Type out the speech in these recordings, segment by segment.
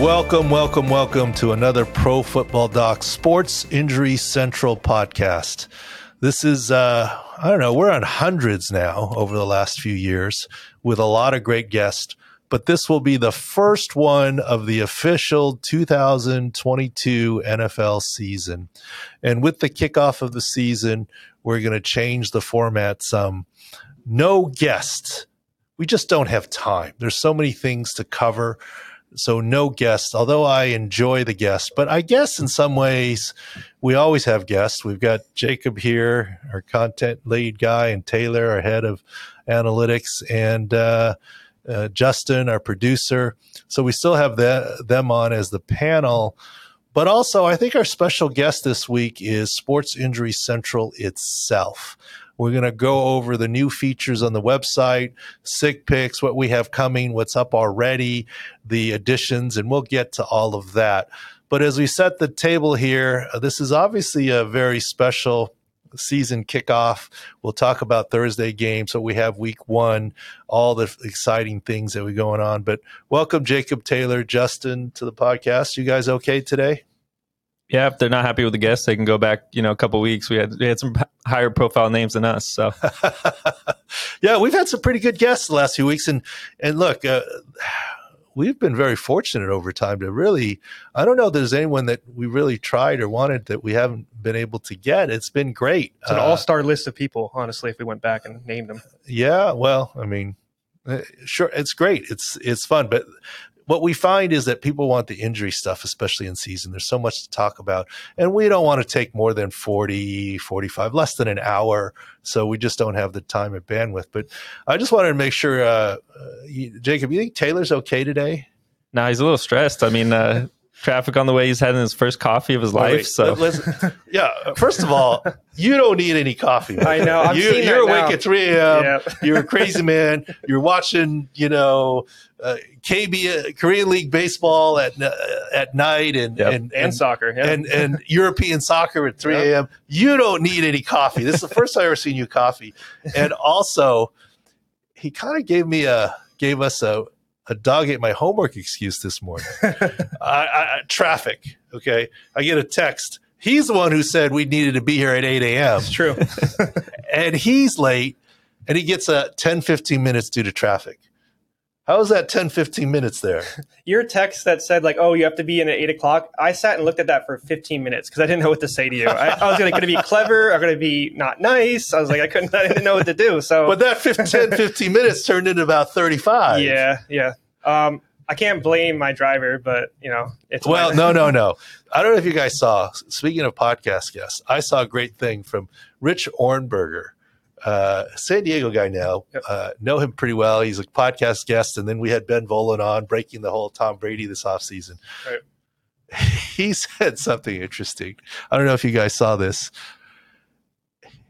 Welcome, welcome, welcome to another Pro Football Doc Sports Injury Central podcast. This is, uh, I don't know, we're on hundreds now over the last few years with a lot of great guests, but this will be the first one of the official 2022 NFL season. And with the kickoff of the season, we're going to change the format some. No guests. We just don't have time. There's so many things to cover so no guests, although I enjoy the guests, but I guess in some ways we always have guests. We've got Jacob here, our content lead guy, and Taylor, our head of analytics, and uh, uh, Justin, our producer. So we still have the, them on as the panel. But also, I think our special guest this week is Sports Injury Central itself. We're going to go over the new features on the website, sick picks, what we have coming, what's up already, the additions, and we'll get to all of that. But as we set the table here, uh, this is obviously a very special season kickoff. We'll talk about Thursday games. So we have week one, all the exciting things that we're going on. But welcome, Jacob Taylor, Justin, to the podcast. You guys okay today? Yeah, if they're not happy with the guests, they can go back. You know, a couple weeks. We had we had some higher profile names than us. So, yeah, we've had some pretty good guests the last few weeks, and and look, uh, we've been very fortunate over time to really. I don't know if there's anyone that we really tried or wanted that we haven't been able to get. It's been great. It's an uh, all star list of people, honestly. If we went back and named them, yeah. Well, I mean, uh, sure, it's great. It's it's fun, but what we find is that people want the injury stuff, especially in season. There's so much to talk about. And we don't want to take more than 40, 45, less than an hour. So we just don't have the time and bandwidth. But I just wanted to make sure, uh, uh, Jacob, you think Taylor's okay today? No, he's a little stressed. I mean, uh, traffic on the way. He's having his first coffee of his life. Wait, so, listen, yeah. First of all, you don't need any coffee. I know. I'm you, are awake now. at 3 a.m. Yep. You're a crazy man. You're watching, you know, uh, KB uh, Korean League baseball at uh, at night and, yep. and, and, and soccer yeah. and and European soccer at 3 a.m. Yep. You don't need any coffee. This is the first time I've ever seen you coffee. And also, he kind of gave me a gave us a a dog ate my homework excuse this morning. I, I, traffic. Okay. I get a text. He's the one who said we needed to be here at 8 a.m. It's true. and he's late and he gets a 10, 15 minutes due to traffic. How was that 10, 15 minutes there? Your text that said, like, oh, you have to be in at eight o'clock. I sat and looked at that for 15 minutes because I didn't know what to say to you. I, I was going to be clever or going to be not nice. I was like, I couldn't, I didn't know what to do. So, but that 15, 15 minutes turned into about 35. Yeah. Yeah. Um, I can't blame my driver, but you know, it's well, no, no, no. I don't know if you guys saw. Speaking of podcast guests, I saw a great thing from Rich Ohrnberger uh, San Diego guy now. Yep. Uh, know him pretty well. He's a podcast guest. And then we had Ben Volin on breaking the whole Tom Brady this offseason. Right. He said something interesting. I don't know if you guys saw this.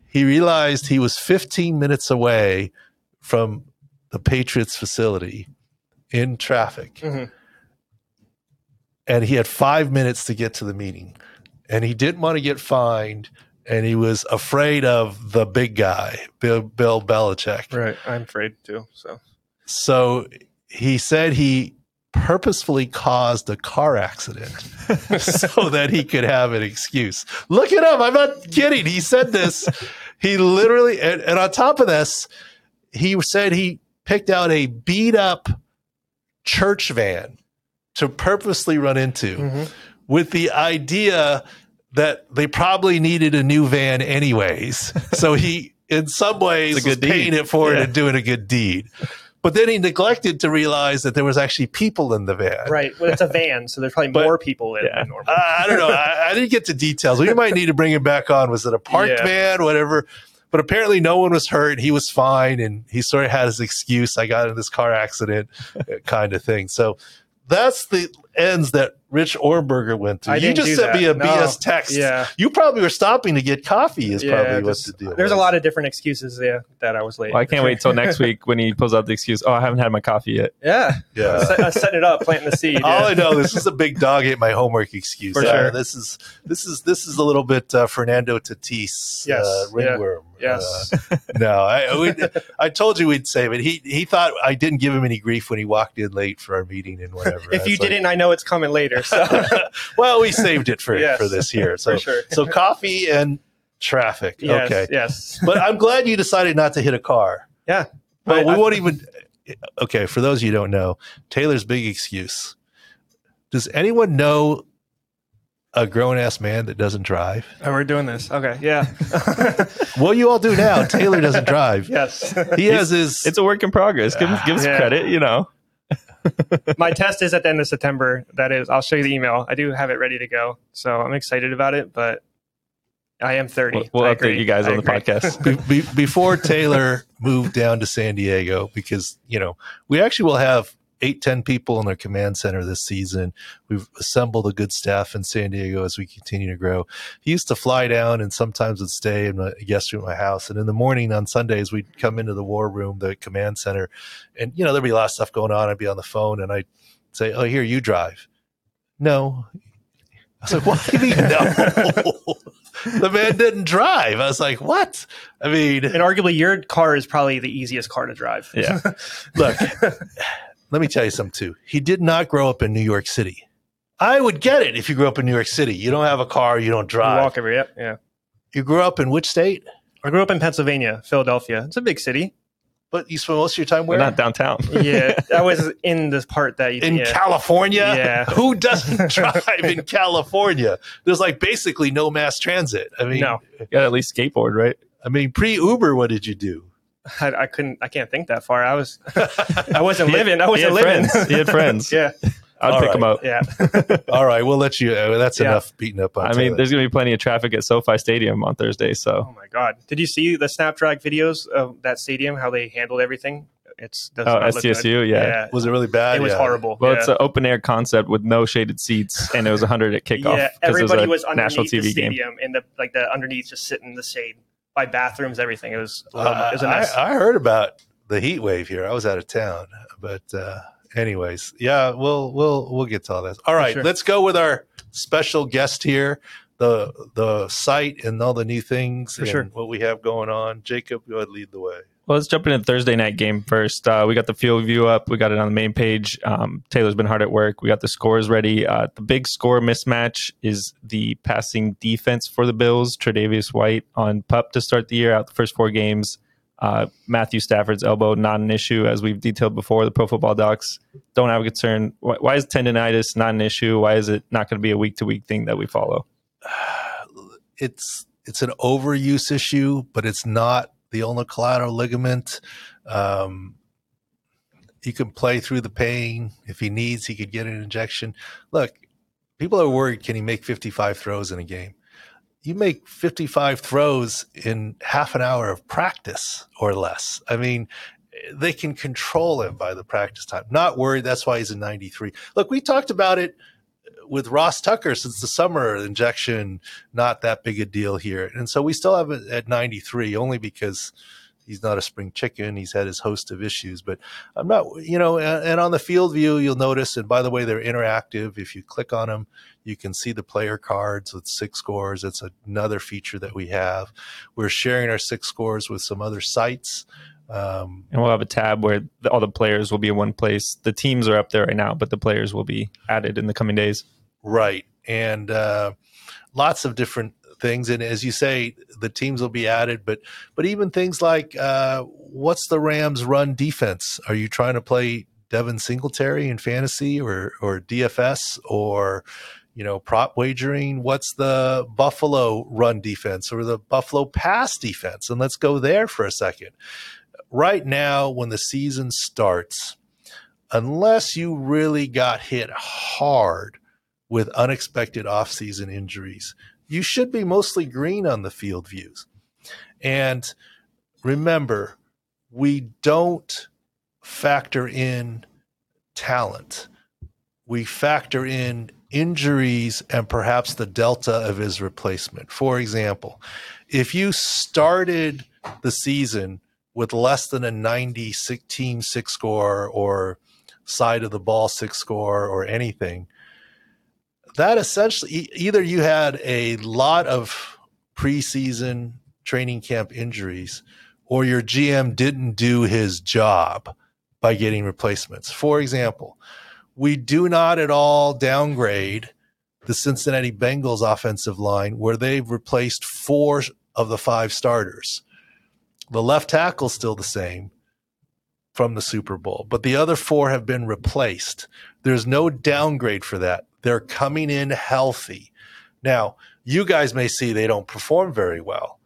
He realized he was 15 minutes away from the Patriots facility in traffic. Mm-hmm. And he had five minutes to get to the meeting. And he didn't want to get fined and he was afraid of the big guy, Bill, Bill Belichick. Right. I'm afraid too. So, so he said he purposefully caused a car accident so that he could have an excuse. Look it up. I'm not kidding. He said this. He literally, and, and on top of this, he said he picked out a beat up church van to purposely run into mm-hmm. with the idea that they probably needed a new van anyways. so he, in some ways, was paying it forward yeah. and doing a good deed. But then he neglected to realize that there was actually people in the van. Right. Well, it's a van, so there's probably but, more people in yeah. it normal. I, I don't know. I, I, didn't get to details. We might need to bring him back on. Was it a parked yeah. van, whatever? But apparently, no one was hurt. He was fine, and he sort of had his excuse. I got in this car accident, kind of thing. So that's the ends that Rich Ohrnberger went through. I you just sent that. me a No. BS text. Yeah. You probably were stopping to get coffee. Is Yeah, probably just- what the deal. There's a lot of different excuses yeah, that I was late. Well, I can't wait till next week when he pulls out the excuse. Oh, I haven't had my coffee yet. Yeah. Yeah. Set, uh, setting it up, planting the seed. All yeah. I know, this is a big dog ate my homework excuse. For Uh, sure. this is this is this is a little bit uh, Fernando Tatis Yes. uh, Yeah. ringworm. Yes. Uh, no, I we, I told you we'd save it. He he thought I didn't give him any grief when he walked in late for our meeting and whatever. If you like, didn't, I know it's coming later. So well, we saved it for Yes. for this year. So sure. so coffee and traffic. yes, Okay, Yes. but I'm glad you decided not to hit a car. Yeah. Well, we I- won't even. Okay, for those of you who don't know, Taylor's big excuse. Does anyone know a grown ass man that doesn't drive? Oh, we're doing this. Okay. Yeah. Well, you all do now. Taylor doesn't drive. yes. He has his. It's a work in progress. Give him, give us Yeah. credit, you know. My test is at the end of September. That is, I'll show you the email. I do have it ready to go. So I'm excited about it, but I am 30. We'll, we'll update agree. you guys I on the podcast. be, be- before Taylor moved down to San Diego, because you know we actually will have eight, ten people in our command center this season. We've assembled a good staff in San Diego as we continue to grow. He used to fly down and sometimes would stay in a guest room at my house. And in the morning on Sundays, we'd come into the war room, the command center, and you know there'd be a lot of stuff going on. I'd be on the phone and I'd say, "Oh, here you drive." No. I was like, "What do you mean no?" the man didn't drive. I was like, "What?" I mean, And arguably, your car is probably the easiest car to drive. Yeah. Look, let me tell you something too. He did not grow up in New York City. I would get it if you grew up in New York City. You don't have a car, you don't You drive. walk every. Yep. Yeah. You grew up in which state? I grew up in Pennsylvania, Philadelphia. It's a big city. But you spend most of your time We're where? not downtown. Yeah, I was in this part that you in yeah. California? Yeah. Who doesn't drive in California? There's like basically no mass transit. I mean, No. You got at least skateboard, right? I mean, pre Uber, what did you do? I, I couldn't. I can't think that far. I was. I wasn't living. I wasn't had living. friends. He had friends. yeah. I'd All pick him right. up. Yeah. All right, we'll let you. Uh, that's Yeah. enough beating up on. I mean, Taylor. there's going to be plenty of traffic at SoFi Stadium on Thursday. So Oh my god! Did you see the Snapdragon videos of that stadium? How they handled everything? It's does Oh, not look good. SDSU, yeah. was it really bad? It was Yeah. horrible. Well, yeah. it's an open air concept with no shaded seats, and it was 100 at kickoff. yeah, 'cause it everybody a was national underneath the TV game. stadium, and the like the underneath just sitting in the shade by bathrooms, everything. It was, it Uh, was a mess. I, I heard about the heat wave here. I was out of town, but uh, anyways, yeah, we'll we'll we'll get to all this. All right, sure. let's go with our special guest here, the the site and all the new things For and sure. what we have going on. Jacob, go ahead, lead the way. Well, let's jump into the Thursday night game first. Uh, we got the field view up. We got it on the main page. Um, Taylor's been hard at work. We got the scores ready. Uh, the big score mismatch is the passing defense for the Bills. Tre'Davious White on pup to start the year out the first four games. Uh, Matthew Stafford's elbow not an issue, as we've detailed before. The Pro Football Docs don't have a concern. Why, why is tendonitis not an issue? Why is it not going to be a week to week thing that we follow? It's it's an overuse issue, but it's not the ulnar collateral ligament. Um, he can play through the pain if he needs. He could get an injection. Look, people are worried. Can he make 55 throws in a game? You make 55 throws in half an hour of practice or less. I mean, they can control him by the practice time. Not worried. That's why he's a 93. Look, we talked about it with Ross Tucker since the summer injection, not that big a deal here. And so we still have it at 93 only because he's not a spring chicken. He's had his host of issues, but I'm not, you know, and, and on the field view, you'll notice, and by the way, they're interactive. If you click on them, you can see the player cards with six scores. It's another feature that we have. We're sharing our six scores with some other sites. Um, And we'll have a tab where the, all the players will be in one place. The teams are up there right now, but the players will be added in the coming days. Right. And uh, lots of different things. And as you say, the teams will be added, but but even things like uh, what's the Rams run defense? Are you trying to play Devin Singletary in fantasy or or DFS or you know prop wagering? What's the Buffalo run defense or the Buffalo pass defense? And let's go there for a second. Right now, when the season starts, unless you really got hit hard with unexpected offseason injuries, you should be mostly green on the field views. And remember, we don't factor in talent. We factor in injuries and perhaps the delta of his replacement. For example, if you started the season with less than a 90 team six score or side of the ball six score or anything, that essentially either you had a lot of preseason training camp injuries or your GM didn't do his job by getting replacements. For example, we do not at all downgrade the Cincinnati Bengals offensive line where they've replaced four of the five starters. The left tackle still the same from the Super Bowl, but the other four have been replaced. There's no downgrade for that. They're coming in healthy. Now, you guys may see they don't perform very well,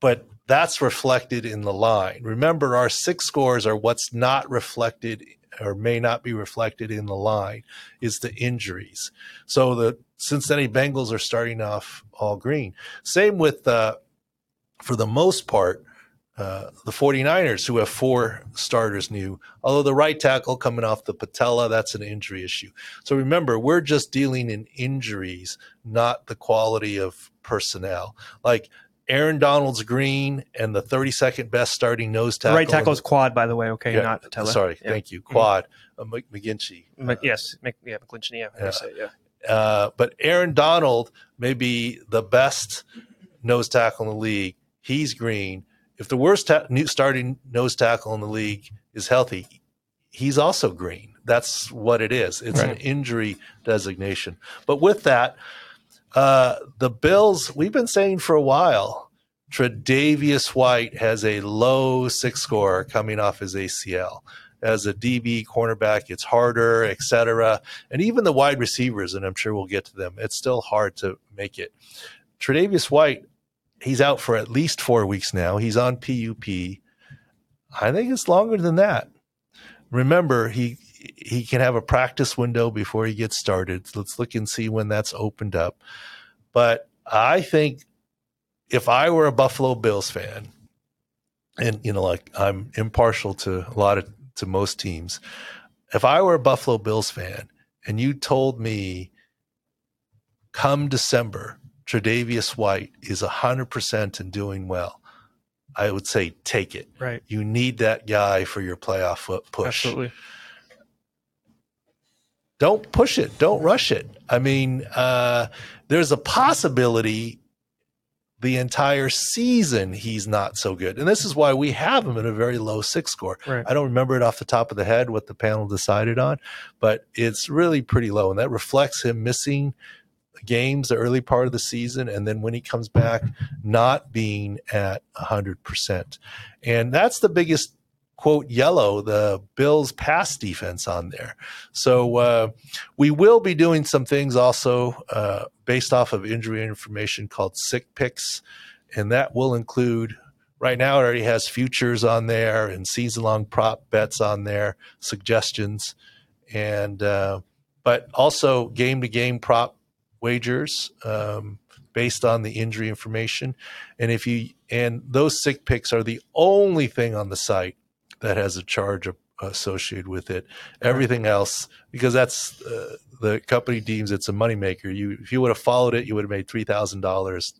but that's reflected in the line. Remember, our six scores are what's not reflected or may not be reflected in the line is the injuries. So the Cincinnati Bengals are starting off all green. Same with, uh, for the most part, uh, the 49ers, who have four starters new, although the right tackle coming off the patella, that's an injury issue. So remember, we're just dealing in injuries, not the quality of personnel. Like Aaron Donald's green and the 32nd best starting nose tackle. The right tackle is quad, by the way. Okay, yeah, not patella. Sorry, yeah. thank you. Mm-hmm. Quad, mm-hmm. uh, McGlinchey. Uh, yes, Mc, yeah, McGlinchey. Yeah, yeah. Say, yeah. Uh, but Aaron Donald may be the best nose tackle in the league. He's green. If the worst ta- starting nose tackle in the league is healthy, he's also green. That's what it is. It's right. an injury designation. But with that, uh, the Bills, we've been saying for a while, Tre'Davious White has a low six score coming off his ACL. As a DB cornerback, it's harder, etc. And even the wide receivers, and I'm sure we'll get to them, it's still hard to make it. Tre'Davious White, he's out for at least four weeks now. He's on PUP. I think it's longer than that. Remember, he he can have a practice window before he gets started. Let's look and see when that's opened up. But I think if I were a Buffalo Bills fan, and you know, like I'm impartial to a lot of to most teams, if I were a Buffalo Bills fan and you told me come December, Tre'Davious White is hundred percent and doing well, I would say take it. Right. You need that guy for your playoff push. Absolutely don't push it. Don't rush it. I mean, uh, there's a possibility the entire season he's not so good. And this is why we have him at a very low six score. Right. I don't remember it off the top of the head what the panel decided on, but it's really pretty low. And that reflects him missing games the early part of the season and then when he comes back not being at 100% and that's the biggest quote yellow the Bills pass defense on there. So uh, we will be doing some things also uh, based off of injury information called sick picks, and that will include. Right now, it already has futures on there and season long prop bets on there, suggestions, and uh, but also game to game prop wagers. Um, based on the injury information. And if you and those sick picks are the only thing on the site that has a charge associated with it. Everything else, because that's uh, the company deems it's a moneymaker. You, if you would have followed it, you would have made three thousand uh, dollars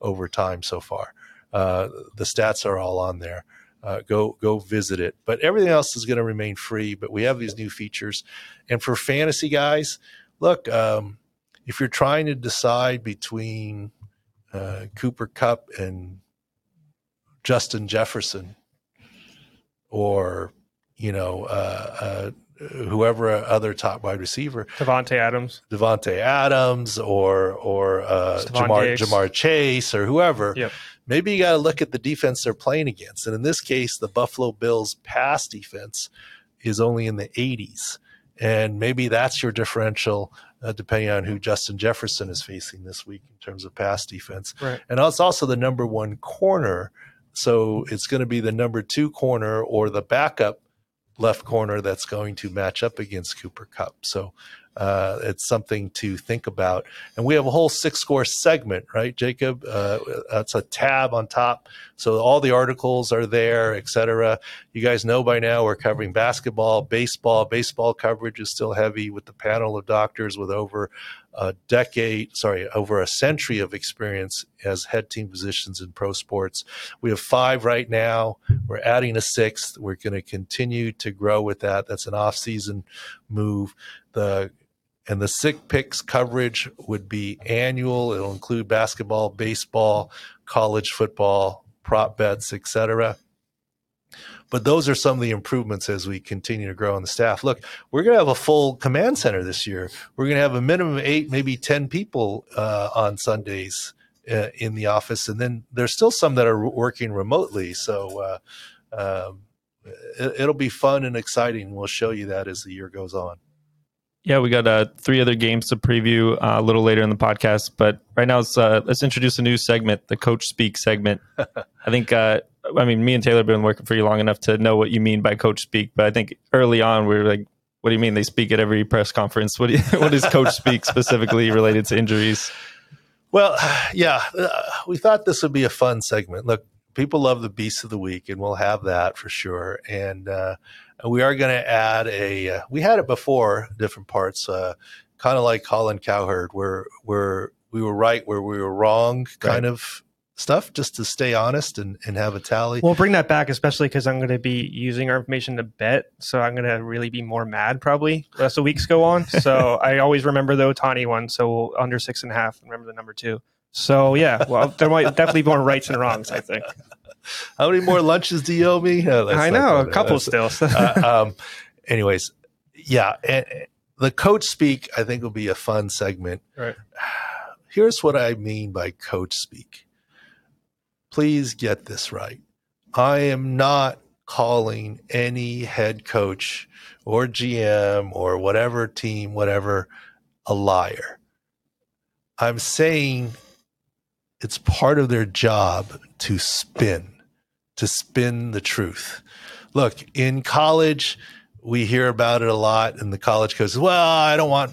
over time so far. Uh, the stats are all on there. Uh, go go visit it. But everything else is going to remain free. But we have these new features, and for fantasy guys, look, um, if you're trying to decide between uh, Cooper Kupp and Justin Jefferson, or you know uh, uh, whoever other top wide receiver, Devonte Adams, Davante Adams, or or uh, Ja'Marr, Ja'Marr Chase, or whoever. Yep. Maybe you got to look at the defense they're playing against, and in this case, the Buffalo Bills' pass defense is only in the 80s, and maybe that's your differential. Uh, depending on who Justin Jefferson is facing this week in terms of pass defense. Right. And it's also the number one corner so it's going to be the number two corner or the backup left corner that's going to match up against Cooper Kupp. So uh, it's something to think about. And we have a whole six score segment, right, Jacob? Uh, that's a tab on top. So all the articles are there, etc. You guys know by now we're covering basketball, baseball. Baseball coverage is still heavy with the panel of doctors with over a decade, sorry, over a century of experience as head team positions in pro sports. We have five right now. We're adding a sixth. We're going to continue to grow with that. That's an off-season move. The and the sick picks coverage would be annual. It'll include basketball, baseball, college football, prop bets, etc. But those are some of the improvements as we continue to grow on the staff. Look, we're going to have a full command center this year. We're going to have a minimum of eight, maybe 10 people uh, on Sundays uh, in the office. And then there's still some that are working remotely. So uh, um, it, it'll be fun and exciting. We'll show you that as the year goes on. Yeah, we got uh, three other games to preview uh, a little later in the podcast, but right now let's uh, let's introduce a new segment, the Coach Speak segment. I think, uh, I mean, me and Taylor have been working for you long enough to know what you mean by Coach Speak, but I think early on we were like, "What do you mean they speak at every press conference? What do you, what is Coach Speak specifically related to injuries?" Well, yeah, uh, we thought this would be a fun segment. Look, people love the Beast of the Week, and we'll have that for sure, and uh, we are going to add a. Uh, we had it before, different parts, uh, kind of like Colin Cowherd, where where we were right, where we were wrong, kind right. of stuff, just to stay honest and, and have a tally. We'll bring that back, especially because I'm going to be using our information to bet, so I'm going to really be more mad probably as the weeks go on. So I always remember the Ohtani one, so under six and a half. Remember the number two. So yeah, well, there might definitely be more rights and wrongs. I think. How many more lunches do you owe me? Oh, I know a couple still. uh, um, anyways, yeah, and the coach speak I think will be a fun segment. Right. Here's what I mean by coach speak. Please get this right. I am not calling any head coach or GM or whatever team, whatever, a liar. I'm saying it's part of their job to spin to spin the truth. Look, in college, we hear about it a lot, and the college goes, Well, I don't want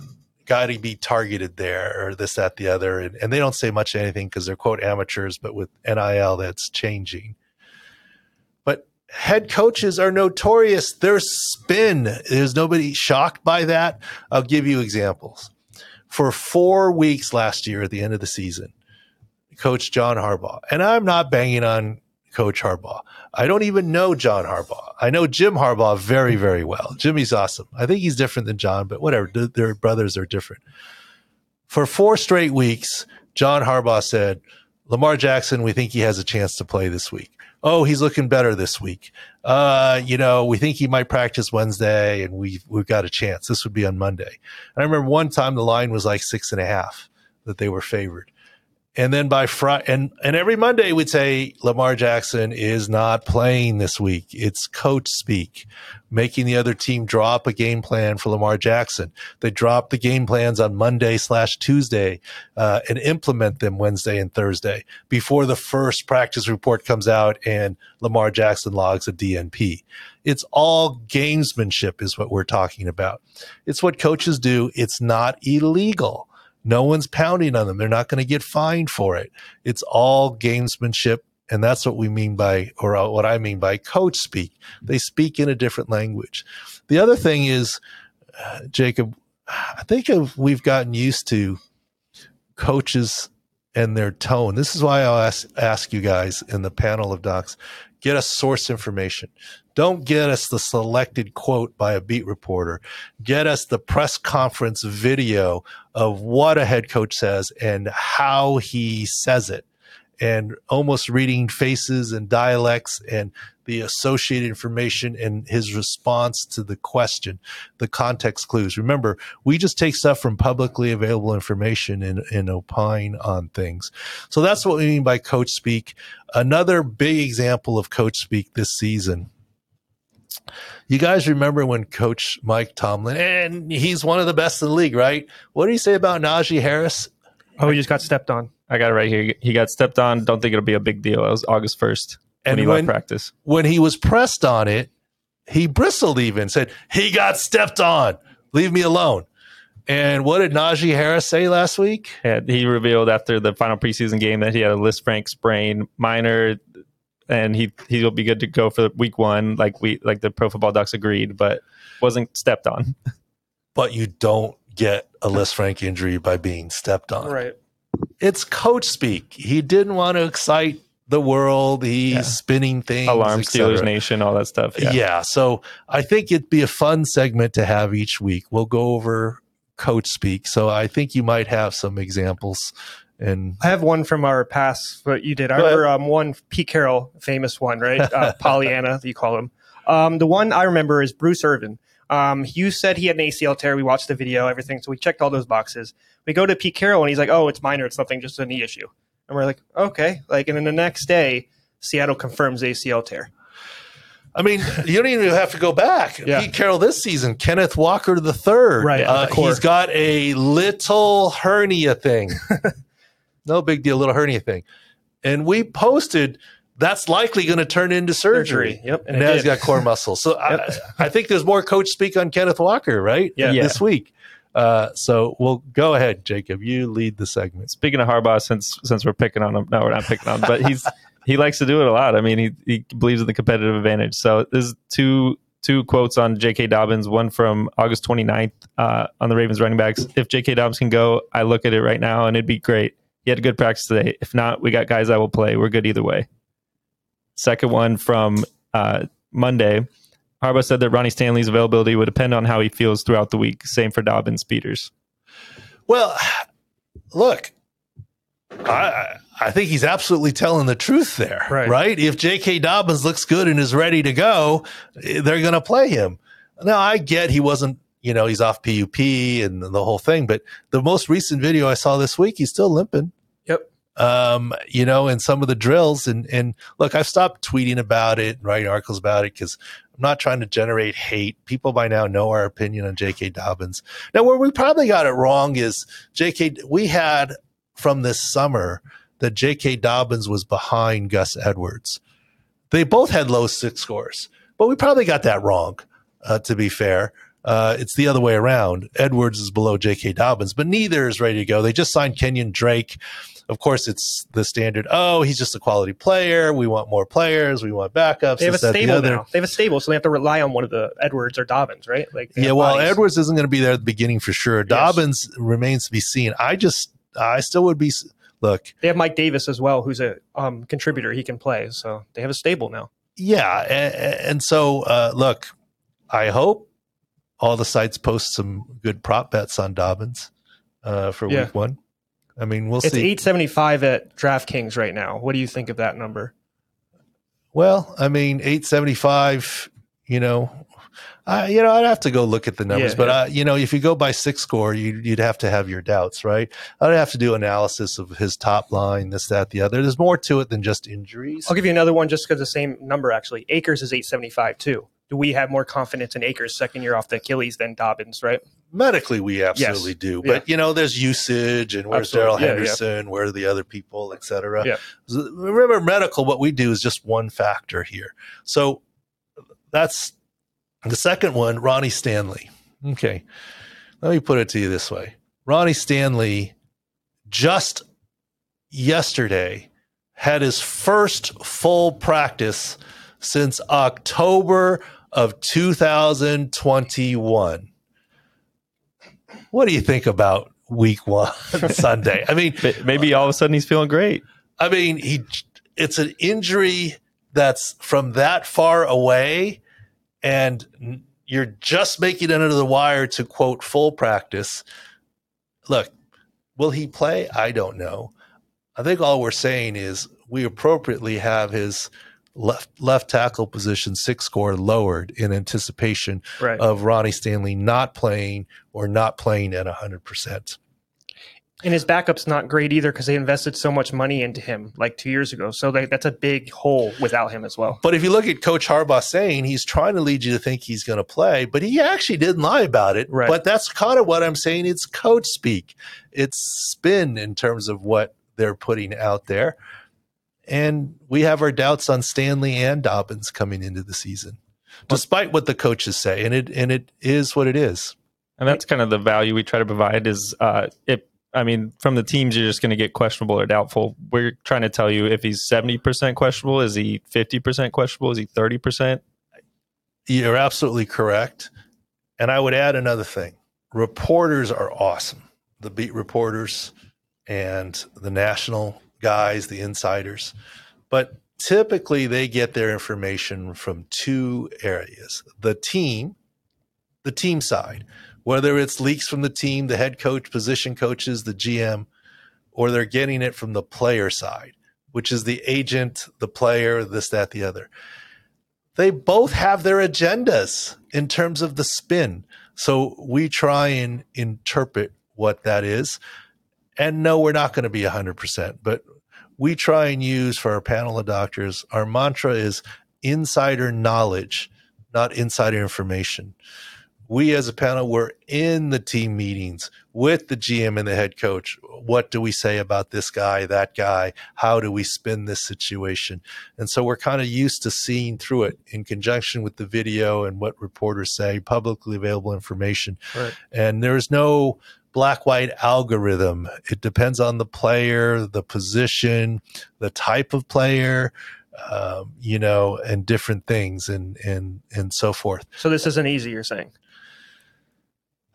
guy to be targeted there or this, that, the other. And, and they don't say much anything because they're quote amateurs, but with NIL, that's changing. But head coaches are notorious. They're spin. There's nobody shocked by that. I'll give you examples. For four weeks last year at the end of the season, Coach John Harbaugh, and I'm not banging on Coach Harbaugh. I don't even know John Harbaugh. I know Jim Harbaugh very, very well. Jimmy's awesome. I think he's different than John, but whatever. Their brothers are different. For four straight weeks, John Harbaugh said, Lamar Jackson, we think he has a chance to play this week. Oh, he's looking better this week. Uh, you know, we think he might practice Wednesday and we've, we've got a chance. This would be on Monday. And I remember one time the line was like six and a half that they were favored. And then by Friday, and, and every Monday we'd say Lamar Jackson is not playing this week. It's coach speak, making the other team draw up a game plan for Lamar Jackson. They drop the game plans on Monday slash Tuesday uh, and implement them Wednesday and Thursday before the first practice report comes out and Lamar Jackson logs a DNP. It's all gamesmanship, is what we're talking about. It's what coaches do. It's not illegal. No one's pounding on them. They're not going to get fined for it. It's all gamesmanship. And that's what we mean by, or what I mean by coach speak. They speak in a different language. The other thing is, uh, Jacob, I think if we've gotten used to coaches and their tone. This is why I'll ask, ask you guys in the panel of docs, get us source information. Don't get us the selected quote by a beat reporter. Get us the press conference video of what a head coach says and how he says it and almost reading faces and dialects and the associated information and his response to the question, the context clues. Remember, we just take stuff from publicly available information and, and opine on things. So that's what we mean by coach speak. Another big example of coach speak this season you guys remember when Coach Mike Tomlin, and he's one of the best in the league, right? What did he say about Najee Harris? Oh, he just got stepped on. I got it right here. He got stepped on. Don't think it'll be a big deal. It was August 1st when and he when, practice. When he was pressed on it, he bristled even, said, he got stepped on. Leave me alone. And what did Najee Harris say last week? Yeah, he revealed after the final preseason game that he had a Lisfranc sprain, minor, and he he'll be good to go for week one, like we like the Pro Football Docs agreed, but wasn't stepped on. But you don't get a Lisfranc injury by being stepped on. Right. It's coach speak. He didn't want to excite the world. He's Yeah. spinning things. Alarm et cetera. Steelers Nation, all that stuff. Yeah. Yeah. So I think it'd be a fun segment to have each week. We'll go over coach speak. So I think you might have some examples. And I have one from our past, what you did. I remember um, one Pete Carroll, famous one, right? Uh, Pollyanna, you call him. Um, the one I remember is Bruce Irvin. Um, you said he had an ACL tear. We watched the video, everything. So we checked all those boxes. We go to Pete Carroll and he's like, oh, it's minor. It's nothing, just a knee issue. And we're like, okay. Like, and then the next day, Seattle confirms ACL tear. I mean, you don't even have to go back. Yeah. Pete Carroll this season, Kenneth Walker the third. Right, Uh, the he's got a little hernia thing. no big deal, little hernia thing. And we posted that's likely going to turn into surgery. Surgery, yep, and And it now he's got core muscle. So I, I think there's more coach speak on Kenneth Walker, right? Yeah. Yeah. This week. Uh, so we'll go ahead, Jacob. You lead the segment. Speaking of Harbaugh, since since we're picking on him, no, we're not picking on him, but he's he likes to do it a lot. I mean, he he believes in the competitive advantage. So there's two two quotes on J.K. Dobbins. One from August 29th uh, on the Ravens running backs. If J.K. Dobbins can go, I look at it right now and it'd be great. He had a good practice today. If not, we got guys that will play. We're good either way. Second one from uh, Monday. Harbaugh said that Ronnie Stanley's availability would depend on how he feels throughout the week. Same for Dobbins, Peters. Well, look, I I think he's absolutely telling the truth there, Right. right? If J.K. Dobbins looks good and is ready to go, they're going to play him. Now, I get he wasn't, you know, he's off PUP and the whole thing, but the most recent video I saw this week, he's still limping. Yep. Um, you know, in some of the drills, and and look, I've stopped tweeting about it and writing articles about it because I'm not trying to generate hate. People by now know our opinion on J.K. Dobbins. Now, where we probably got it wrong is J.K. We had from this summer that J.K. Dobbins was behind Gus Edwards. They both had low six scores, but we probably got that wrong. Uh, to be fair, uh, it's the other way around. Edwards is below J.K. Dobbins, but neither is ready to go. They just signed Kenyon Drake. Of course, it's the standard. Oh, he's just a quality player. We want more players. We want backups. They have a the stable other. now. They have a stable, so they have to rely on one of the Edwards or Dobbins, right? Like Yeah, well, bodies. Edwards isn't going to be there at the beginning for sure. Dobbins remains to be seen. I just, I still would be. Look, They have Mike Davis as well, who's a um, contributor. He can play, so they have a stable now. yeah, and, and so uh, look, I hope all the sites post some good prop bets on Dobbins uh, for Yeah. week one. I mean, we'll see. It's eight seventy five at DraftKings right now. What do you think of that number? Well, I mean, eight seventy five. You know, I you know I'd have to go look at the numbers, Yeah, but yeah. Uh, you know, if you go by six score, you, you'd have to have your doubts, right? I'd have to do analysis of his top line, this, that, the other. There's more to it than just injuries. I'll give you another one just because the same number actually. Akers is eight seventy five too. Do we have more confidence in Akers second year off the Achilles than Dobbins? Right? Medically, we absolutely Yes. do, Yeah. but you know, there's usage and where's Darrell Yeah, yeah. Henderson, where are the other people, et cetera. Yeah. Remember, medical, what we do is just one factor here. So that's the second one, Ronnie Stanley. Okay. Let me put it to you this way Ronnie Stanley just yesterday had his first full practice since October of 2021. What do you think about week one Sunday? I mean, maybe all of a sudden he's feeling great. I mean, he it's an injury that's from that far away and you're just making it under the wire to quote full practice. Look, will he play? I don't know. I think all we're saying is we appropriately have his left left tackle position six score lowered in anticipation Right. of Ronnie Stanley not playing or not playing at 100%. and his backup's not great either because they invested so much money into him like two years ago. So they, that's a big hole without him as well. But if you look at Coach Harbaugh saying he's trying to lead you to think he's going to play, but he actually didn't lie about it. Right. But that's kind of what I'm saying. It's coach speak. It's spin in terms of what they're putting out there. And we have our doubts on Stanley and Dobbins coming into the season. despite what the coaches say, and it and it is what it is. And that's kind of the value we try to provide. Is uh, if I mean, from the teams, you're just going to get questionable or doubtful. We're trying to tell you if he's 70% questionable, is he 50% questionable, is he 30%? You're absolutely correct. And I would add another thing reporters are awesome. The beat reporters and the national guys, the insiders. But typically they get their information from two areas the team, the team side, whether it's leaks from the team, the head coach, position coaches, the GM, or they're getting it from the player side, which is the agent, the player, this, that, the other. They both have their agendas in terms of the spin. So we try and interpret what that is. And no, we're not going to be 100%, but we try and use for our panel of doctors, our mantra is insider knowledge, not insider information we as a panel were in the team meetings with the GM and the head coach. What do we say about this guy, that guy? How do we spin this situation? And so we're kind of used to seeing through it in conjunction with the video and what reporters say, publicly available information. Right. And there's no black white algorithm. It depends on the player, the position, the type of player. Um, you know, and different things and and and so forth. So this isn't easy. You're saying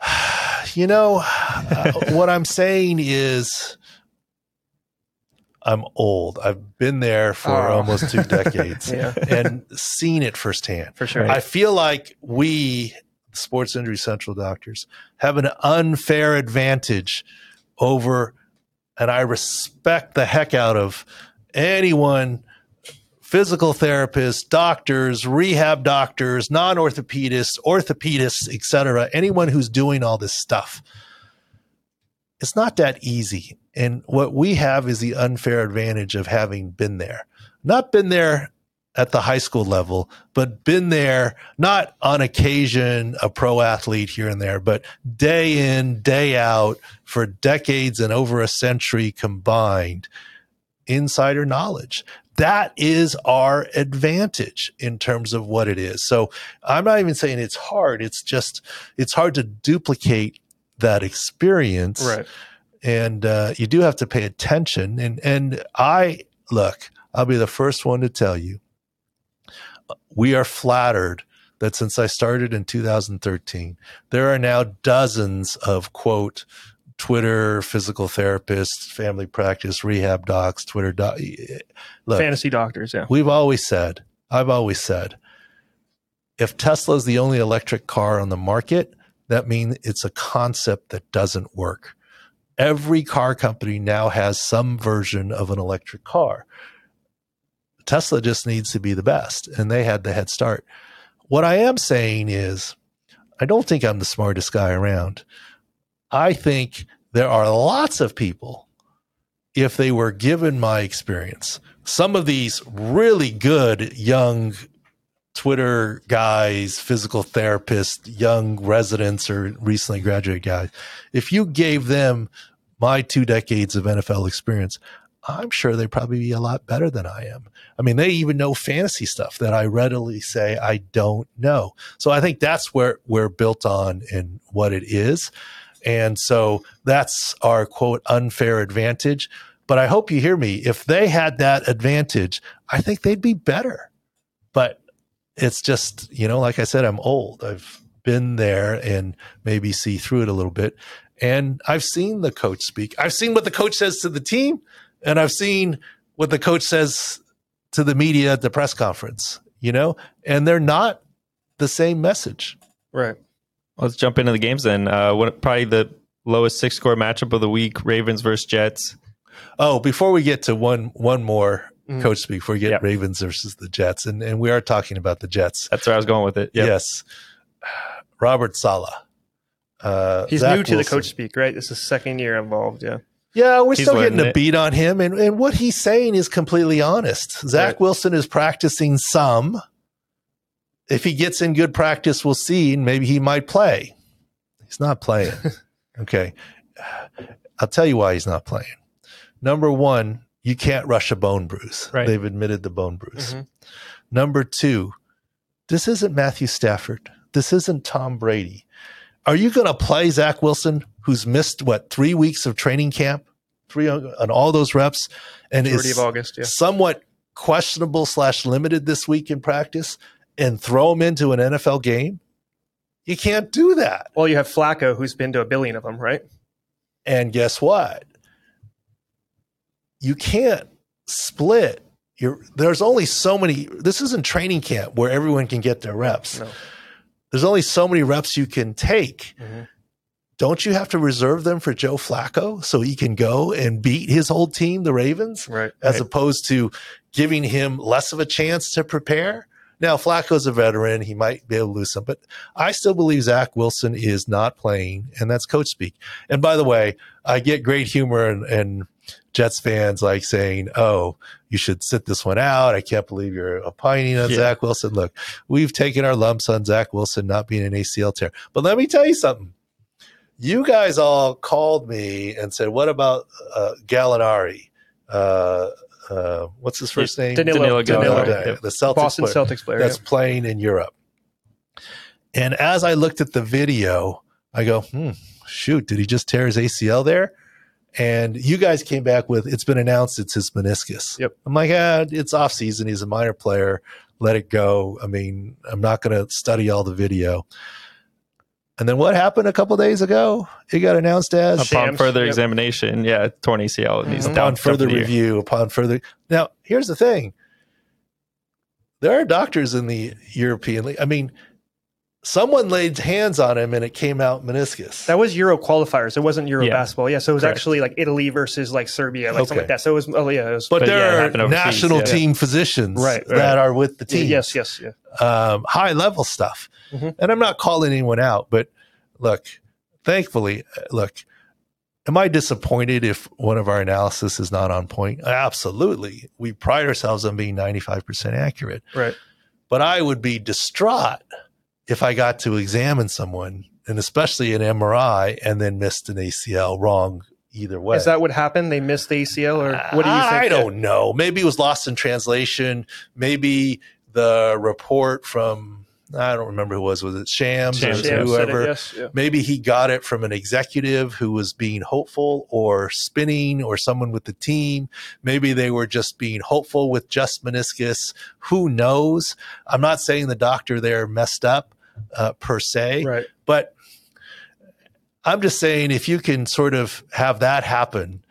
you know, uh, what I'm saying is I'm old. I've been there for oh. almost two decades yeah. and seen it firsthand. For sure. I feel like we, sports injury central doctors, have an unfair advantage over, and I respect the heck out of anyone physical therapists, doctors, rehab doctors, non-orthopedists, orthopedists, etc. Anyone who's doing all this stuff. It's not that easy. And what we have is the unfair advantage of having been there. Not been there at the high school level, but been there not on occasion a pro athlete here and there, but day in, day out for decades and over a century combined insider knowledge that is our advantage in terms of what it is. So I'm not even saying it's hard. It's just, it's hard to duplicate that experience. Right. And uh, you do have to pay attention. And, and I, look, I'll be the first one to tell you, we are flattered that since I started in 2013, there are now dozens of quote Twitter, physical therapists, family practice, rehab docs, Twitter doc. Look, fantasy doctors. Yeah, we've always said, I've always said, if Tesla is the only electric car on the market, that means it's a concept that doesn't work. Every car company now has some version of an electric car. Tesla just needs to be the best, and they had the head start. What I am saying is, I don't think I'm the smartest guy around. I think there are lots of people, if they were given my experience, some of these really good young Twitter guys, physical therapists, young residents, or recently graduated guys, if you gave them my two decades of NFL experience, I'm sure they'd probably be a lot better than I am. I mean, they even know fantasy stuff that I readily say I don't know. So I think that's where we're built on and what it is. And so that's our quote unfair advantage. But I hope you hear me. If they had that advantage, I think they'd be better. But it's just, you know, like I said, I'm old. I've been there and maybe see through it a little bit. And I've seen the coach speak. I've seen what the coach says to the team, and I've seen what the coach says to the media at the press conference, you know, and they're not the same message. Right. Let's jump into the games then. Uh, what, probably the lowest six score matchup of the week: Ravens versus Jets. Oh, before we get to one one more mm. coach speak, before we get yep. Ravens versus the Jets, and and we are talking about the Jets. That's where I was going with it. Yep. Yes, Robert Saleh. Uh, He's Zach new to Wilson. the coach speak, right? This is second year involved. Yeah. Yeah, we're He's still getting a beat on him, and, and what he's saying is completely honest. Zach right. Wilson is practicing some if he gets in good practice, we'll see. And maybe he might play. He's not playing. okay. I'll tell you why he's not playing. Number one, you can't rush a bone bruise. Right. They've admitted the bone bruise. Mm-hmm. Number two, This isn't Matthew Stafford. This isn't Tom Brady. Are you going to play Zach Wilson, who's missed what three weeks of training camp, three on all those reps, and is of August, yeah. somewhat questionable slash limited this week in practice, and throw him into an NFL game? You can't do that. Well, you have Flacco, who's been to a billion of them, right? And guess what? You can't split. You're, there's only so many. This isn't training camp where everyone can get their reps. No. There's only so many reps you can take. Mhm. Don't you have to reserve them for Joe Flacco so he can go and beat his old team, the Ravens, Right. as right. opposed to giving him less of a chance to prepare? Now, Flacco's a veteran. He might be able to lose some, but I still believe Zach Wilson is not playing, and that's coach speak. And by the way, I get great humor and, and Jets fans like saying, "Oh, you should sit this one out." I can't believe you're opining on Yeah. Zach Wilson. Look, we've taken our lumps on Zach Wilson not being an ACL tear, but let me tell you something. You guys all called me and said, "What about uh, Gallinari?" Uh, uh, what's his first name? Danilo. Danilo Danilo. Gallinari. the, the Celtics Boston player Celtics player. that's yeah. playing in Europe. And as I looked at the video, I go, hmm, shoot, did he just tear his ACL there? And you guys came back with it's been announced it's his meniscus. Yep. I'm like, ah, it's off season. He's a minor player. Let it go. I mean, I'm not going to study all the video. And then what happened a couple days ago? It got announced as Upon Shams, further yep. examination, yeah, torn ACL. And he's down upon further for the year. review, upon further. Now, here's the thing: there are doctors in the European League. I mean, someone laid hands on him and it came out meniscus. That was Euro qualifiers. It wasn't Euro Yeah. basketball. Yeah, so it was Correct. actually like Italy versus like Serbia, like something like that. So it was, oh yeah, it was, but, but there happened are overseas, national yeah. team physicians Right, right. that are with the team. yes, yes, yeah. um, high level stuff. Mhm. And I'm not calling anyone out, but look, thankfully, uh, look, am I disappointed if one of our analysis is not on point? Absolutely. We pride ourselves on being 95% accurate. Right. But I would be distraught if I got to examine someone, and especially an MRI, and then missed an ACL wrong either way. Is that what happened? They missed the ACL, or what do you think? I don't know. Maybe it was lost in translation. Maybe the report from I don't remember who it was. Was it Shams, Shams, or Shams said it, whoever? yes, yeah. Maybe he got it from an executive who was being hopeful or spinning or someone with the team. Maybe they were just being hopeful with just meniscus. Who knows? I'm not saying the doctor there messed up uh, per se, Right. but I'm just saying if you can sort of have that happen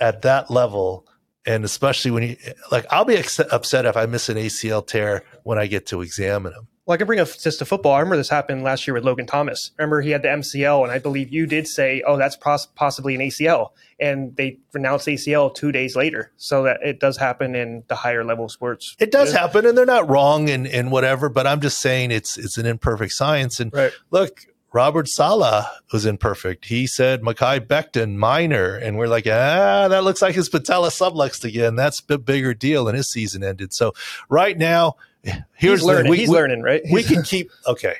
at that level, and especially when you like, I'll be ex- upset if I miss an ACL tear when I get to examine him. Well, I can bring up just to football. I remember this happened last year with Logan Thomas. Remember, he had the MCL, and I believe you did say, "Oh, that's pos- possibly an ACL," and they renounced ACL two days later. So that it does happen in the higher level sports. It does Yeah. happen, and they're not wrong and and whatever. But I'm just saying it's it's an imperfect science. And Right. look, Robert Saleh was imperfect. He said Mekhi Becton minor, and we're like, ah, that looks like his patella subluxed again. That's a bigger deal, and his season ended. So right now, here's He's the- learning. we- He's we- learning, right? we can keep okay.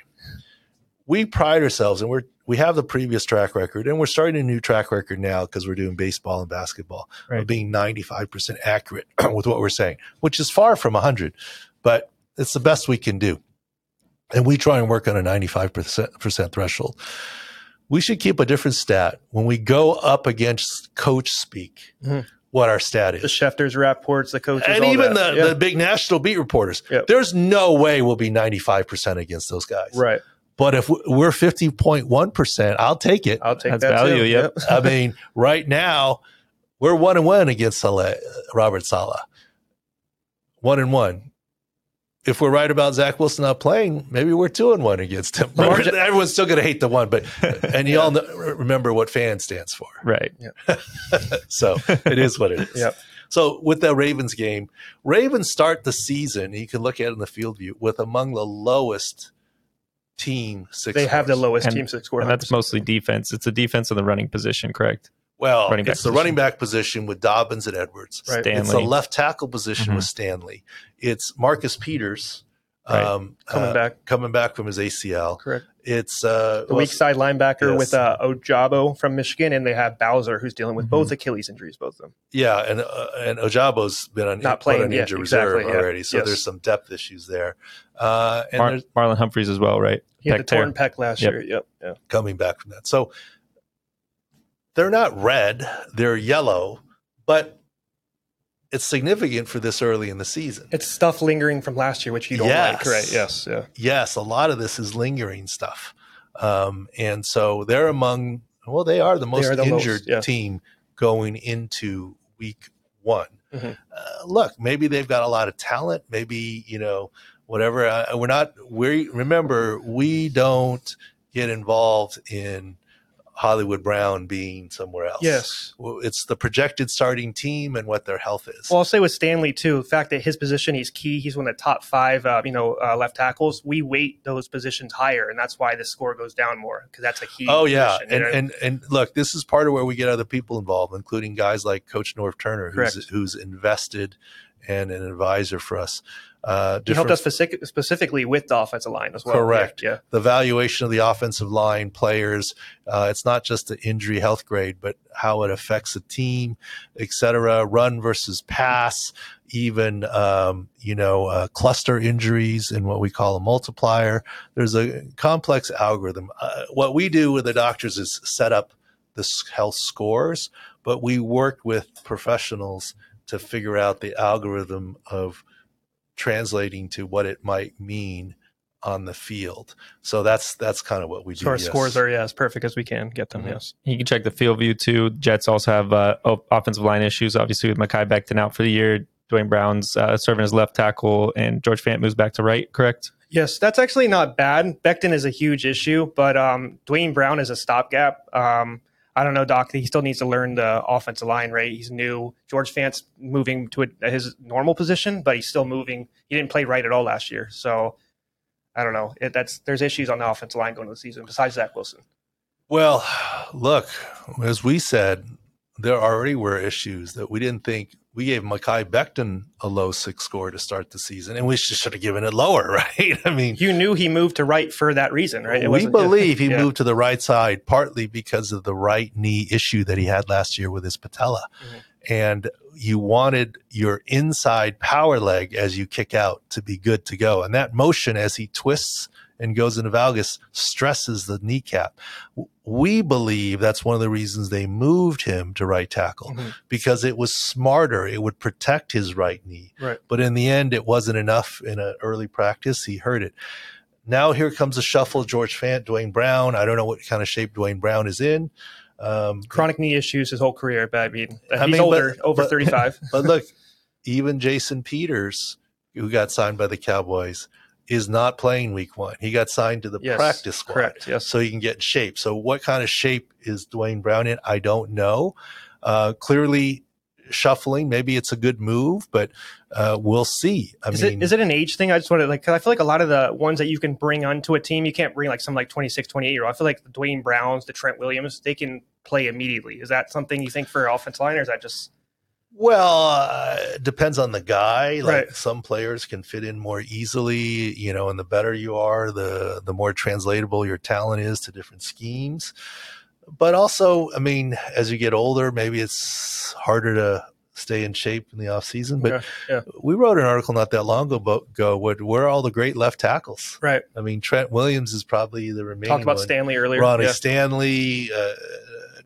We pride ourselves, and we're we have the previous track record, and we're starting a new track record now because we're doing baseball and basketball Right. of being ninety five percent accurate with what we're saying, which is far from hundred, but it's the best we can do, and we try and work on a ninety five percent threshold. We should keep a different stat when we go up against coach speak. Mhm. What our stat the is, Schefters, Rapports, the coaches, and all even that. the, Yeah. the big national beat reporters. Yep. There's no way we'll be 95% against those guys. right. But if we're 50.1%, I'll take it. I'll take That's that value, too. yep. I mean, right now, we're one and one against Saleh, Robert Saleh. One and one. If we're right about Zach Wilson not playing, maybe we're two and one against him. But Margin- everyone's still going to hate the one. But and you all know, remember what fan stands for. Right. Yeah. So it is what it is. Yep. So with the Ravens game, Ravens start the season. You can look at it in the field view with among the lowest team six. They have the lowest And- team six score. And that's mostly defense. It's a defense in the running position, correct? Well, running back it's the position. running back position with Dobbins and Edwards. Right. It's the left tackle position Mhm. with Stanley. It's Marcus Peters Right. um, Coming uh, back. coming back from his ACL. Correct. It's uh, the weak side linebacker yes. with uh, Ojabo from Michigan, and they have Bowser who's dealing with Mhm. both Achilles injuries, both of them. Yeah, and uh, and Ojabo's been on Not playing on yet, injured exactly, reserve yeah. already, so Yes. there's some depth issues there. Uh, and Mar- Marlon Humphreys as well, right? He had Pec the torn pec last Yep. year. Yep. Yeah. coming back from that. So they're not red, they're yellow, but it's significant for this early in the season. It's stuff lingering from last year, which you don't Yes. like, right? Yes. Yeah. yes, a lot of this is lingering stuff. Um, and so they're among, well, they are the most are the most, injured yeah. team going into week one. Mhm. Uh, look, maybe they've got a lot of talent. Maybe, you know, whatever. Uh, we're not, we remember, we don't get involved in Hollywood Brown being somewhere else. Yes. It's the projected starting team and what their health is. Well, I'll say with Stanley too. The fact that his position, he's key. He's one of the top five, uh, you know, uh, left tackles. We weight those positions higher, and that's why the score goes down more because that's a key. Oh yeah, position, and, you know? and and look, this is part of where we get other people involved, including guys like Coach Norv Turner, who's Correct. who's invested and an advisor for us. Uh, he helped us specific, specifically with the offensive line as well. Correct. Yeah. the valuation of the offensive line players. Uh, it's not just the injury health grade, but how it affects a team, et cetera. Run versus pass, even um, you know uh, cluster injuries and what we call a multiplier. There's a complex algorithm. Uh, what we do with the doctors is set up the health scores, but we work with professionals to figure out the algorithm of translating to what it might mean on the field. So that's that's kind of what we do. So our yes. scores are yeah as perfect as we can get them. Mhm. Yes. You can check the field view too. Jets also have uh, offensive line issues, obviously with Mekhi Becton out for the year. Duane Brown's uh, serving as left tackle, and George Fant moves back to right. Correct. Yes, that's actually not bad. Becton is a huge issue, but um, Duane Brown is a stopgap. Um, I don't know, Doc. He still needs to learn the offensive line, right? He's new. George Fant's moving to a, his normal position, but he's still moving. He didn't play right at all last year, so I don't know. It, that's there's issues on the offensive line going into the season besides Zach Wilson. Well, look, as we said, there already were issues that we didn't think. We gave Mekhi Becton a low six score to start the season, and we should, should have given it lower, right? I mean, You knew he moved to right for that reason, right? It we believe he yeah. moved to the right side partly because of the right knee issue that he had last year with his patella. Mhm. And you wanted your inside power leg as you kick out to be good to go. And that motion as he twists and goes into valgus stresses the kneecap. We believe that's one of the reasons they moved him to right tackle Mhm. because it was smarter. It would protect his right knee. Right. But in the end, it wasn't enough in an early practice. He hurt it. Now here comes a shuffle. George Fant, Duane Brown. I don't know what kind of shape Duane Brown is in. Um, chronic knee issues his whole career. But I mean, I he's mean, older, but- over but- 35. but look, even Jason Peters, who got signed by the Cowboys, is not playing week one. He got signed to the Yes, practice squad. correct, yes. So he can get in shape. So what kind of shape is Duane Brown in? I don't know. Uh, clearly shuffling. Maybe it's a good move, but uh, we'll see. I is mean, it is it an age thing? I just want to like 'cause I feel like a lot of the ones that you can bring onto a team, you can't bring like some like 26, 28 year old. I feel like the Duane Browns, the Trent Williams, they can play immediately. Is that something you think for offense line, or is that just Well, uh, it depends on the guy. Like Right. some players can fit in more easily, you know, and the better you are, the the more translatable your talent is to different schemes. But also, I mean, as you get older, maybe it's harder to stay in shape in the off season. But Okay, yeah. we wrote an article not that long ago, what where are all the great left tackles? right? I mean, Trent Williams is probably the remaining Talked about one. Stanley earlier. Ronnie yeah. Stanley, uh,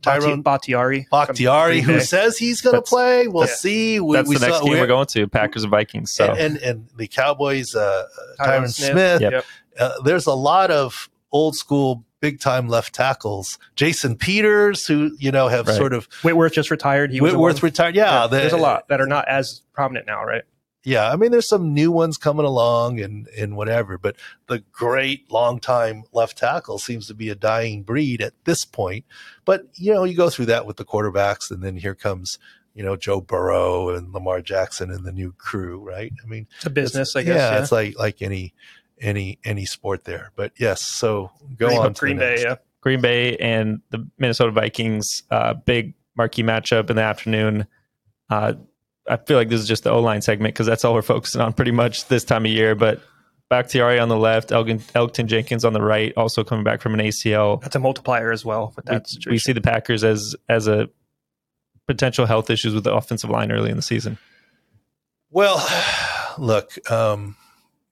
Tyrone Bakhtiari. from Bakhtiari, who says he's going to play. We'll Yeah. see. We, That's we the next saw- game we're- we're going to: Packers and Vikings. So and, and and the Cowboys, uh, Tyron Tyron Smith. Smith. Yep. Yep. Uh, there's a lot of old school, big time left tackles. Jason Peters, who you know have Right. sort of Whitworth just retired. He was the Whitworth one. retired. Yeah, Yeah, the- there's a lot that are not as prominent now, right? Yeah, I mean, there's some new ones coming along and and whatever, but the great longtime left tackle seems to be a dying breed at this point. But you know, you go through that with the quarterbacks, and then here comes you know Joe Burrow and Lamar Jackson and the new crew, right? I mean, It's a business, it's- I guess. Yeah, Yeah, it's like like any any any sport there. But yes, so go Green, on. to Green the Bay. next. Yeah, Green Bay and the Minnesota Vikings, uh, big marquee matchup in the afternoon. Uh, I feel like this is just the O line segment because that's all we're focusing on pretty much this time of year. But Bakhtiari on the left, Elgin, Elgton Jenkins on the right, also coming back from an ACL. That's a multiplier as well with that we, we see the Packers as as a potential health issues with the offensive line early in the season. Well, look, um,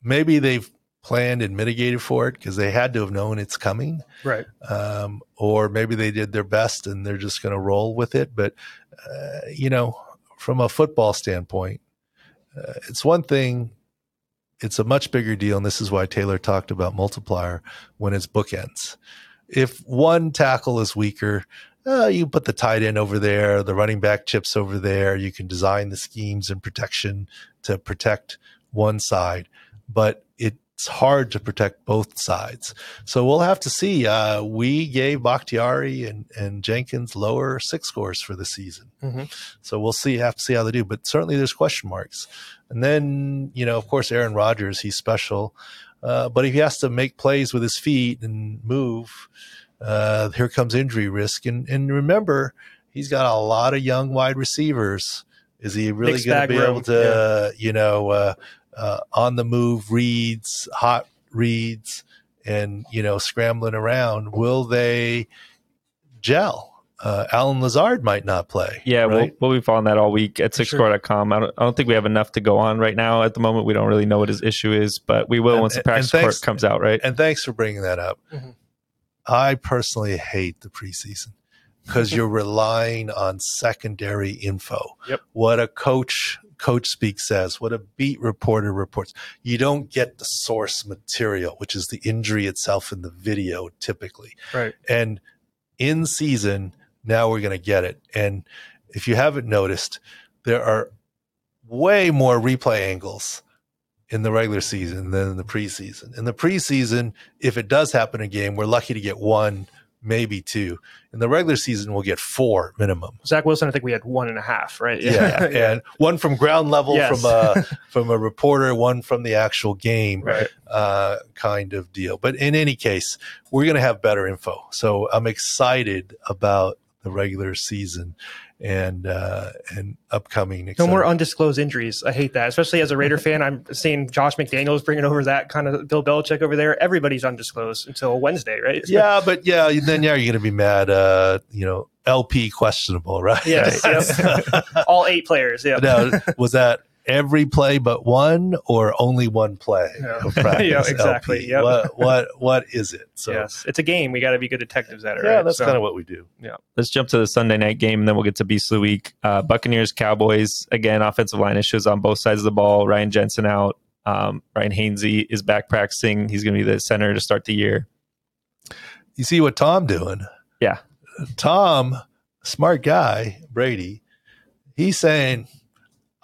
maybe they've planned and mitigated for it because they had to have known it's coming. right. Um, or maybe they did their best and they're just going to roll with it. But, uh, you know, from a football standpoint, uh, it's one thing, it's a much bigger deal. And this is why Taylor talked about multiplier when it's bookends. If one tackle is weaker, uh, you put the tight end over there, the running back chips over there. You can design the schemes and protection to protect one side, but it's hard to protect both sides. So we'll have to see. Uh, we gave Bakhtiari and, and Jenkins lower six scores for the season. Mhm. So we'll see, have to see how they do. But certainly there's question marks. And then, you know, of course, Aaron Rodgers, he's special. Uh, but if he has to make plays with his feet and move, uh, here comes injury risk. And, and remember, he's got a lot of young wide receivers. Is he really going to be room, able to, you know, uh, on the move reads, hot reads, and you know, scrambling around? Will they gel? Uh, Allen Lazard might not play. Yeah, right? we'll, we'll be following that all week at For sixscore.com. I don't, I don't think we have enough to go on right now. At the moment, we don't really know what his issue is, but we will And- once the and practice thanks- report comes out, right? and thanks for bringing that up. Mhm. I personally hate the preseason because you're relying on secondary info. Yep. What a coach coach speak says, what a beat reporter reports. You don't get the source material, which is the injury itself in the video typically. Right. And in season, now we're going to get it. And if you haven't noticed, there are way more replay angles in the regular season than in the preseason. In the preseason, if it does happen a game, we're lucky to get one, maybe two. In the regular season, we'll get four minimum. Zach Wilson, I think we had one and a half, right? Yeah, and one from ground level Yes. from a from a reporter, one from the actual game right. uh, kind of deal. But in any case, we're going to have better info. So I'm excited about the regular season and uh, and upcoming. No more undisclosed injuries. I hate that, especially as a Raider fan. I'm seeing Josh McDaniels bringing over that kind of Bill Belichick over there. Everybody's undisclosed until Wednesday, right? yeah, but yeah, then yeah, you're going to be mad. Uh, you know, LP questionable, right? Yes, all eight players. Yeah. now, was that every play but one, or only one play? Yeah. of Yeah, exactly, LP? yep. What what what is it? So yes, it's a game. We got to be good detectives at it. yeah, right? that's So- kind of what we do. Yeah. Let's jump to the Sunday night game, and then we'll get to Beast of the Week. Uh, Buccaneers, Cowboys. Again, offensive line issues on both sides of the ball. Ryan Jensen out. Um, Ryan Hainsey is back practicing. He's going to be the center to start the year. You see what Tom doing? Yeah. Tom, smart guy, Brady. He's saying,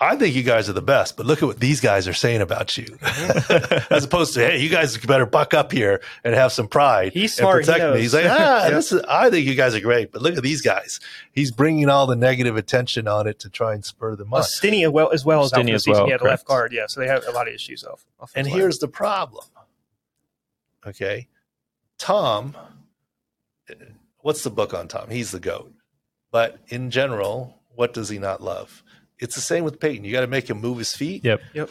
"I think you guys are the best, but look at what these guys are saying about you." As opposed to, "Hey, you guys better buck up here and have some pride." He's and smart, he protect me. He's like, "Ah, Yep. this is. I think you guys are great, but look at these guys." He's bringing all the negative attention on it to try and spur them on. Stinnie as well as well as out for Stinnie as season. well, Yeah, the left correct. guard. Yeah, so they have a lot of issues. Off, And here's the problem. Okay. Tom, what's the book on Tom? He's the GOAT. But in general, what does he not love? It's the same with Peyton. You got to make him move his feet Yep. Yep.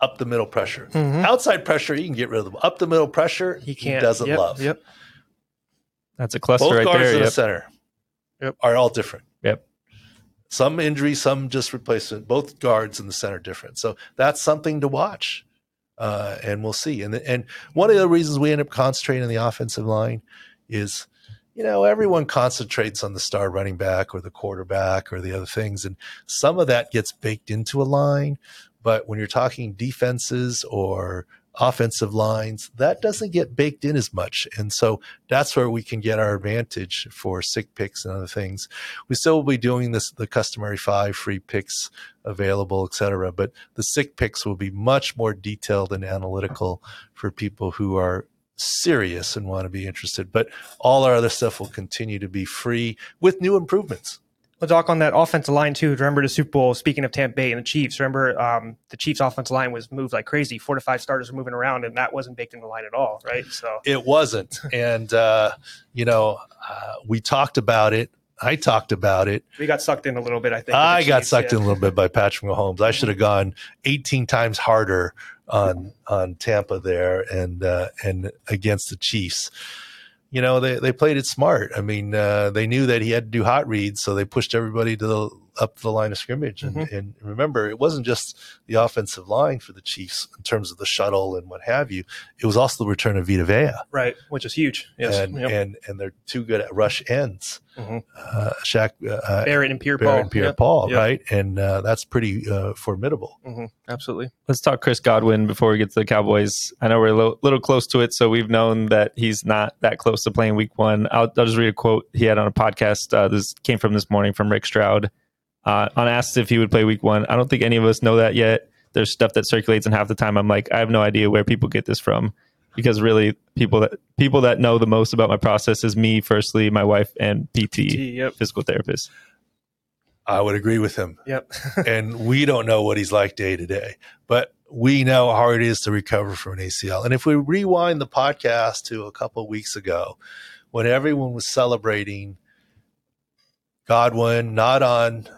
up the middle pressure. Mhm. Outside pressure, you can get rid of them. Up the middle pressure, He can't. doesn't yep, love. Yep. That's a cluster Both right guards there. in the Yep. center Yep. are all different. Yep. Some injury, some just replacement. Both guards in the center different. So that's something to watch, uh, and we'll see. And and one of the reasons we end up concentrating on the offensive line is, you know, everyone concentrates on the star running back or the quarterback or the other things, and some of that gets baked into a line. But when you're talking defenses or offensive lines, that doesn't get baked in as much. And so that's where we can get our advantage for sick picks and other things. We still will be doing this, the customary five free picks available, et cetera, but the sick picks will be much more detailed and analytical for people who are serious and want to be interested. But all our other stuff will continue to be free with new improvements. Well, Doc, on that offensive line too. Remember the Super Bowl? Speaking of Tampa Bay and the Chiefs, remember um, the Chiefs' offensive line was moved like crazy. Four to five starters were moving around, and that wasn't baked in the line at all, right? So It wasn't. and, uh, you know, uh, we talked about it. I talked about it. we got sucked in a little bit. I think. I got Chiefs, sucked yeah. in a little bit by Patrick Mahomes. I should have gone 18 times harder on on Tampa there and uh, and against the Chiefs. You know, they, they played it smart. I mean, uh, they knew that he had to do hot reads, so they pushed everybody to the up the line of scrimmage. And, Mhm. and remember, it wasn't just the offensive line for the Chiefs in terms of the shuttle and what have you. It was also the return of Vita Vea. Right, which is huge. Yes. and, Yep. and and they're too good at rush ends. Mhm. Uh, Shaq, uh, Barrett and Pierre Barrett Paul. and Pierre Yep. Paul, Yep. right? And uh, that's pretty uh, formidable. Mhm. Absolutely. Let's talk Chris Godwin before we get to the Cowboys. I know we're a little, little close to it, so we've known that he's not that close to playing Week One. I'll, I'll just read a quote he had on a podcast. Uh, this came from this morning from Rick Stroud. Uh, on asked if he would play Week One, I don't think any of us know that yet. There's stuff that circulates, and half the time I'm like, I have no idea where people get this from, because really, people that people that know the most about my process is me, firstly, my wife, and PT, Yep. physical therapist. I would agree with him. Yep. and we don't know what he's like day to day, but we know how hard it is to recover from an ACL. And if we rewind the podcast to a couple of weeks ago, when everyone was celebrating Godwin not on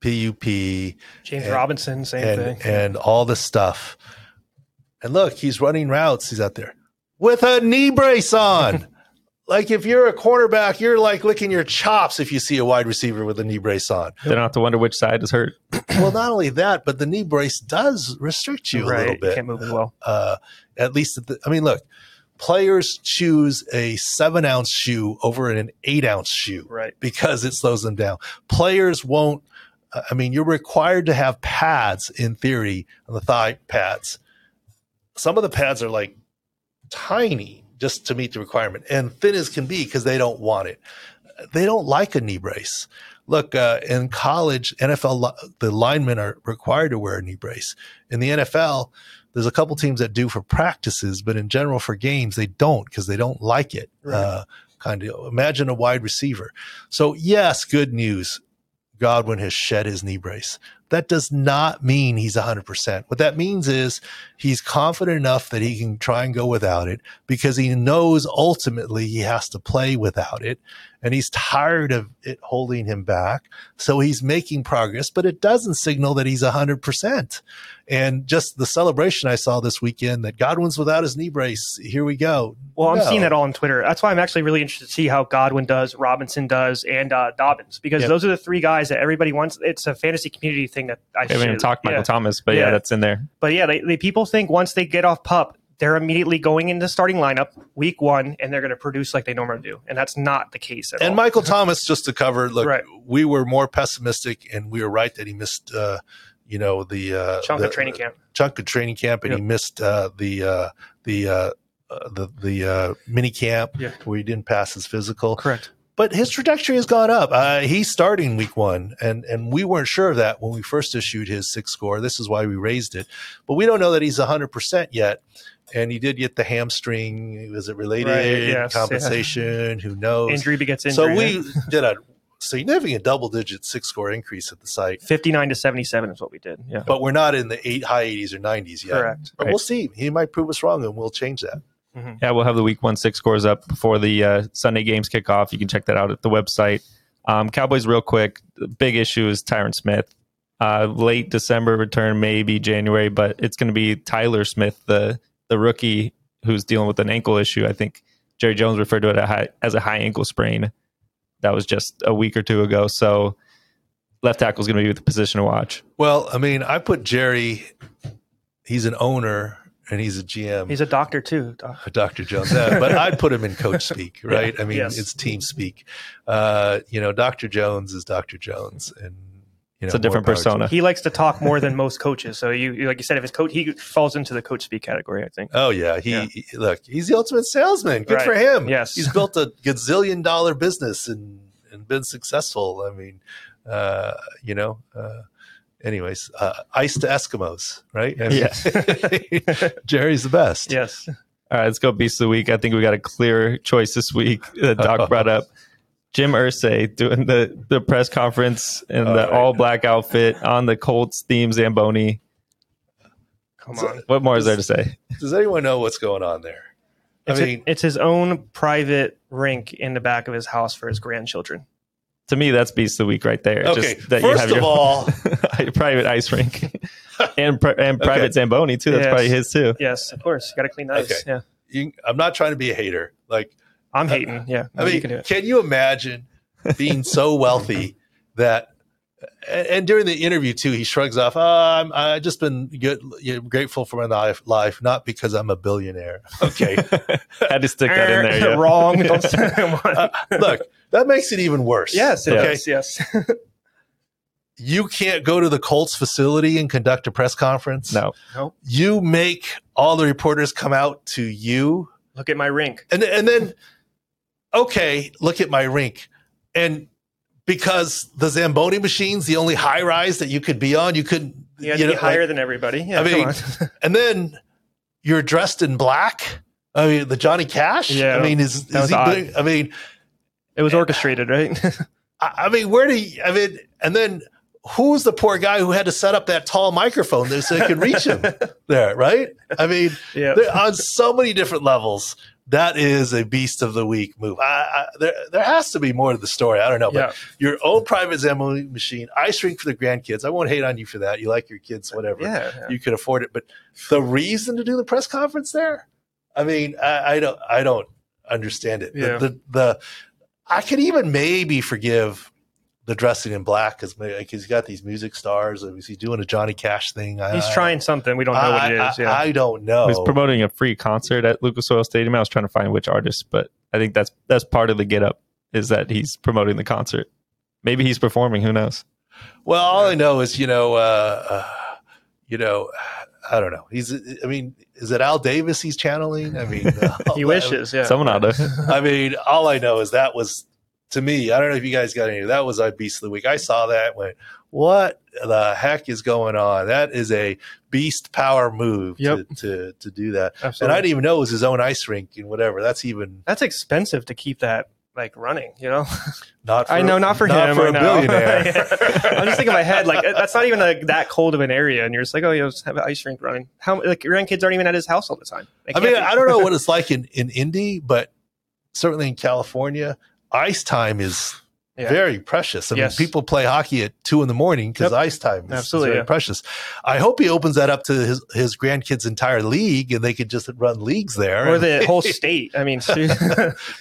PUP James And- Robinson, same and thing. and all the stuff, and look, he's running routes. He's out there with a knee brace on. like if you're a cornerback, you're like licking your chops if you see a wide receiver with a knee brace on. They don't have to wonder which side is hurt. well, not only that, but the knee brace does restrict you a little right. bit. Can't move as well. Uh, at least, at the, I mean, look, players choose a seven ounce shoe over an eight ounce shoe Right. because it slows them down. Players won't. I mean, you're required to have pads in theory on the thigh pads. Some of the pads are like tiny just to meet the requirement and thin as can be because they don't want it. They don't like a knee brace. Look, uh, in college, NFL, the linemen are required to wear a knee brace. In the NFL, there's a couple teams that do for practices, but in general for games, they don't because they don't like it. Right. Uh, kind of imagine a wide receiver. So, yes, good news. Godwin has shed his knee brace. That does not mean he's 100%. What that means is he's confident enough that he can try and go without it because he knows ultimately he has to play without it. And he's tired of it holding him back. So he's making progress, but it doesn't signal that he's 100%. And just the celebration I saw this weekend that Godwin's without his knee brace. Here we go. Well, I'm No. seeing that all on Twitter. That's why I'm actually really interested to see how Godwin does, Robinson does, and uh, Dobbins because Yep. those are the three guys that everybody wants. It's a fantasy community thing that I haven't even talked Michael yeah. Thomas, but yeah. Yeah. that's in there. But yeah, they, they, people think once they get off pup, they're immediately going into starting lineup week one, and they're going to produce like they normally do, and that's not the case at And all. Michael Thomas, just to cover, look, Right. we were more pessimistic, and we were right that he missed, uh, you know, the uh, chunk the, of training camp. chunk of training camp, and he missed uh, the uh, the uh, uh, the the uh, mini camp Yeah. where he didn't pass his physical. Correct. But his trajectory has gone up. Uh, he's starting week one, and and we weren't sure of that when we first issued his six score. This is why we raised it, but we don't know that he's hundred percent yet. And he did get the hamstring. Was it related Right, yes, compensation? Who knows? Injury begets injury. So we did a significant double digit six score increase at the site, 59 to 77 is what we did. Yeah. but we're not in the eight high 80s or 90s yet. Correct. But Right. we'll see. He might prove us wrong and we'll change that. Yeah, we'll have the week one six scores up before the uh, Sunday games kick off. You can check that out at the website. Um, Cowboys, real quick. The big issue is Tyron Smith. Uh, late December return, maybe January, but it's going to be Tyler Smith, the the rookie who's dealing with an ankle issue. I think Jerry Jones referred to it as a high ankle sprain. That was just a week or two ago. So left tackle is going to be the position to watch. Well, I mean, I put Jerry, he's an owner and he's a GM. He's a doctor too. Doc. Dr. Jones, yeah, but I'd put him in coach speak, right? I mean, Yes. it's team speak. Uh, you know, Dr. Jones is Dr. Jones, and you know, It's a different more power to persona. He likes to talk more than most coaches. So you, you- like you said, if his coach, he falls into the coach speak category. I think. Oh yeah, he, Yeah. he- look. He's the ultimate salesman. Good Right. for him. Yes. he's built a gazillion dollar business and and been successful. I mean, uh, you know. Uh, anyways, uh, ice to Eskimos, right? I mean, Jerry's the best. Yes. All right, let's go beast of the week. I think we got a clear choice this week that Doc brought up. Jim Irsay doing the, the press conference in All the right. all black outfit on the Colts theme Zamboni. Come So- on. What more is there to say? Does anyone know what's going on there? I It's, mean, it's his own private rink in the back of his house for his grandchildren. To me, that's beast of the week right there. okay. Just that First you have of your all, private ice rink. and pri- and private Okay. Zamboni too. That's Yes. probably his too. Yes, of course. You Got to clean the ice. Okay. Yeah, You, I'm not trying to be a hater. Like, I'm hating. Yeah, I No, you mean, can do can, you imagine being so wealthy that? And and during the interview too, he shrugs off. Oh, I'm I just been good, you know, grateful for my life, life, not because I'm a billionaire. Okay, Had to stick that in there. Yeah. Wrong. Don't say- Uh, look, that makes it even worse. yes, it Okay. is, Yes. You can't go to the Colts facility and conduct a press conference. No, nope. You make all the reporters come out to you Look at my rink. and and then okay, look at my rink, and because the Zamboni machine's the only high rise that you could be on, you couldn't. You had you to be know, higher like- than everybody. Yeah, I mean, and then you're dressed in black. I mean, the Johnny Cash. Yeah, I mean, is, is he? doing- I mean, it was orchestrated, right? I, I mean, where do you? I mean, and then who's the poor guy who had to set up that tall microphone there so they could reach him there? Right? I mean, yeah. on so many different levels. That is a beast of the week move. I, I, there, there has to be more to the story. I don't know, but Yeah. your own private Zamboni machine, ice rink for the grandkids. I won't hate on you for that. You like your kids, whatever. Yeah. yeah. You could afford it, but the reason to do the press conference there, I mean, I, I don't, I don't understand it. The- The, the, I could even maybe forgive the dressing in black because he's got these music stars. Is he doing a Johnny Cash thing? I, He's I- trying something. We don't know what it is. I, Yeah. I don't know. He's promoting a free concert at Lucas Oil Stadium. I was trying to find which artist, but I think that's that's part of the get up is that he's promoting the concert. Maybe he's performing. Who knows? Well, all I know is, you know, uh, uh, you know, I don't know. He's, I mean, is it Al Davis he's channeling? I mean, uh, he wishes. Yeah. Someone ought to. I mean, all I know is that was to me. I don't know if you guys got any. That was our beast of the week. I saw that. Went, what the heck is going on? That is a beast power move Yep. to, to to do that. And I didn't even know it was his own ice rink and whatever. That's even That's expensive to keep that like running. You know. not. For, I know, not for not him. for a billionaire. I'm just thinking in my head, like uh, that's not even like that cold of an area, and you're just like, oh, you just have an ice rink running. How like your grandkids aren't even at his house all the time. I mean, be. I don't know what it's like in in Indy, but certainly in California, ice time is Yeah. very precious. I Yes. mean, people play hockey at two in the morning because Yep. ice time is, is Absolutely, very yeah. precious. I hope he opens that up to his his grandkids' entire league, and they could just run leagues there, or the whole state. I mean,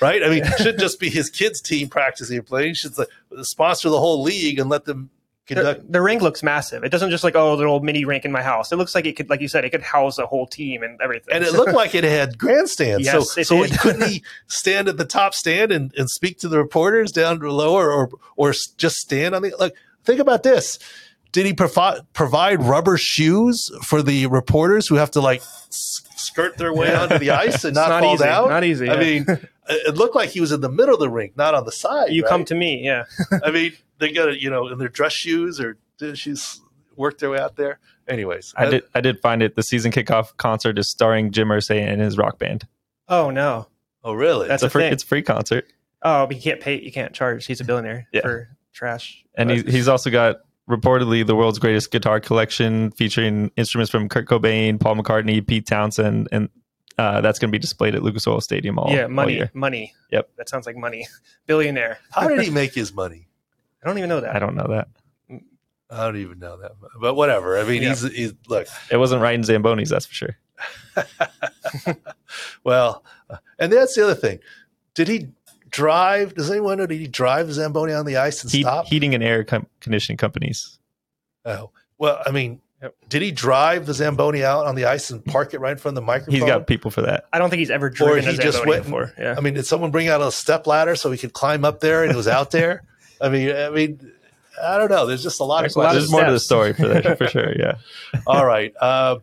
right? I mean, it should just be his kids' team practicing and playing. Should sponsor the whole league and let them the, conduct. the rink looks massive. It doesn't just like oh, the little mini rink in my house. It looks like it could, like you said, it could house a whole team and everything. And it looked like it had grandstands. Yes, so, it so did. couldn't he stand at the top stand and, and speak to the reporters down lower, or or just stand on the like? Think about this. Did he provide provide rubber shoes for the reporters who have to like s- skirt their way Yeah. onto the ice and It's not, fall easy. down? Not easy. I mean, it it looked like he was in the middle of the rink, not on the side. you right? come to me. Yeah. I mean, they got to, you know, in their dress shoes or their shoes work their way out there. Anyways, I did. I did find it. The season kickoff concert is starring Jim Irsay and his rock band. Oh no. Oh, really? That's It's a a free. thing. It's a free concert, Oh, but you can't pay. You can't charge. He's a billionaire Yeah. for trash. and he's, he's also got reportedly the world's greatest guitar collection featuring instruments from Kurt Cobain, Paul McCartney, Pete Townshend, and uh, that's going to be displayed at Lucas Oil Stadium all yeah, all money, year. money. Yep. That sounds like money. Billionaire. How did he make his money? I don't even know that. I don't know that. I don't even know that, but whatever. I mean, Yeah. he's, he's look. It wasn't riding Zambonis, that's for sure. Well, uh, and that's the other thing. Did he drive? Does anyone know? Did he drive the Zamboni on the ice and Heat, stop? heating and air com- conditioning companies. oh, well, I mean, Yep. did he drive the Zamboni out on the ice and park it right in front of the microphone? He's got people for that. I don't think he's ever driven or he a just went- before. Yeah. I mean, did someone bring out a step ladder so he could climb up there and it was out there? I mean, I mean, I don't know. There's just a lot There's of a lot questions. There's more to the story for that, for sure. Yeah. All right. Uh,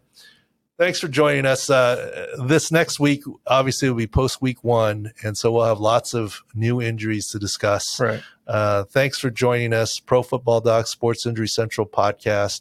thanks for joining us. Uh, this next week, obviously, will be post week one. And so we'll have lots of new injuries to discuss. right. Uh, thanks for joining us. Pro Football Doc Sports Injury Central podcast.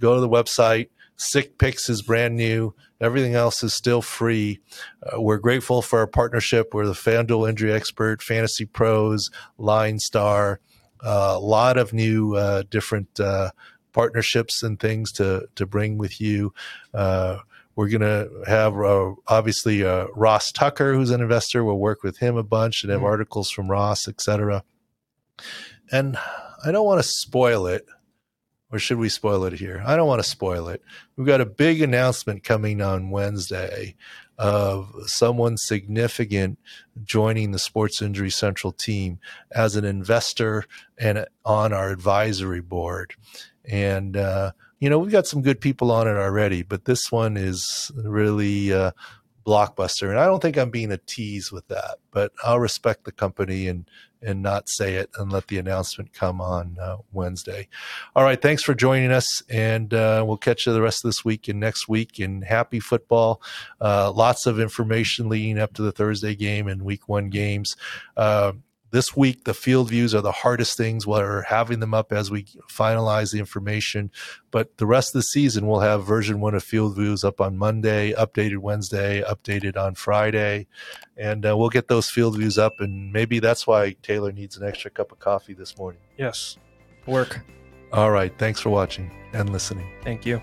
Go to the website. Sick Picks is brand new. Everything else is still free. Uh, we're grateful for our partnership. We're the FanDuel Injury Expert, Fantasy Pros, Line Star. A lot of new uh, different uh, partnerships and things to to bring with you. Uh, we're going to have uh, obviously uh, Ross Tucker, who's an investor. We'll work with him a bunch and have Mhm. articles from Ross, et cetera. And I don't want to spoil it, or should we spoil it here? I don't want to spoil it. We've got a big announcement coming on Wednesday of someone significant joining the Sports Injury Central team as an investor and on our advisory board. And, uh, you know, we've got some good people on it already, but this one is really uh, blockbuster. And I don't think I'm being a tease with that, but I'll respect the company and and not say it and let the announcement come on uh, Wednesday. All right, thanks for joining us, and uh, we'll catch you the rest of this week and next week. And happy football! Uh, lots of information leading up to the Thursday game and Week One games. This week, the field views are the hardest things. We're having them up as we finalize the information. But the rest of the season, we'll have version one of field views up on Monday, updated Wednesday, updated on Friday. And uh, we'll get those field views up. And maybe that's why Taylor needs an extra cup of coffee this morning. Yes. Work. All right. Thanks for watching and listening. Thank you.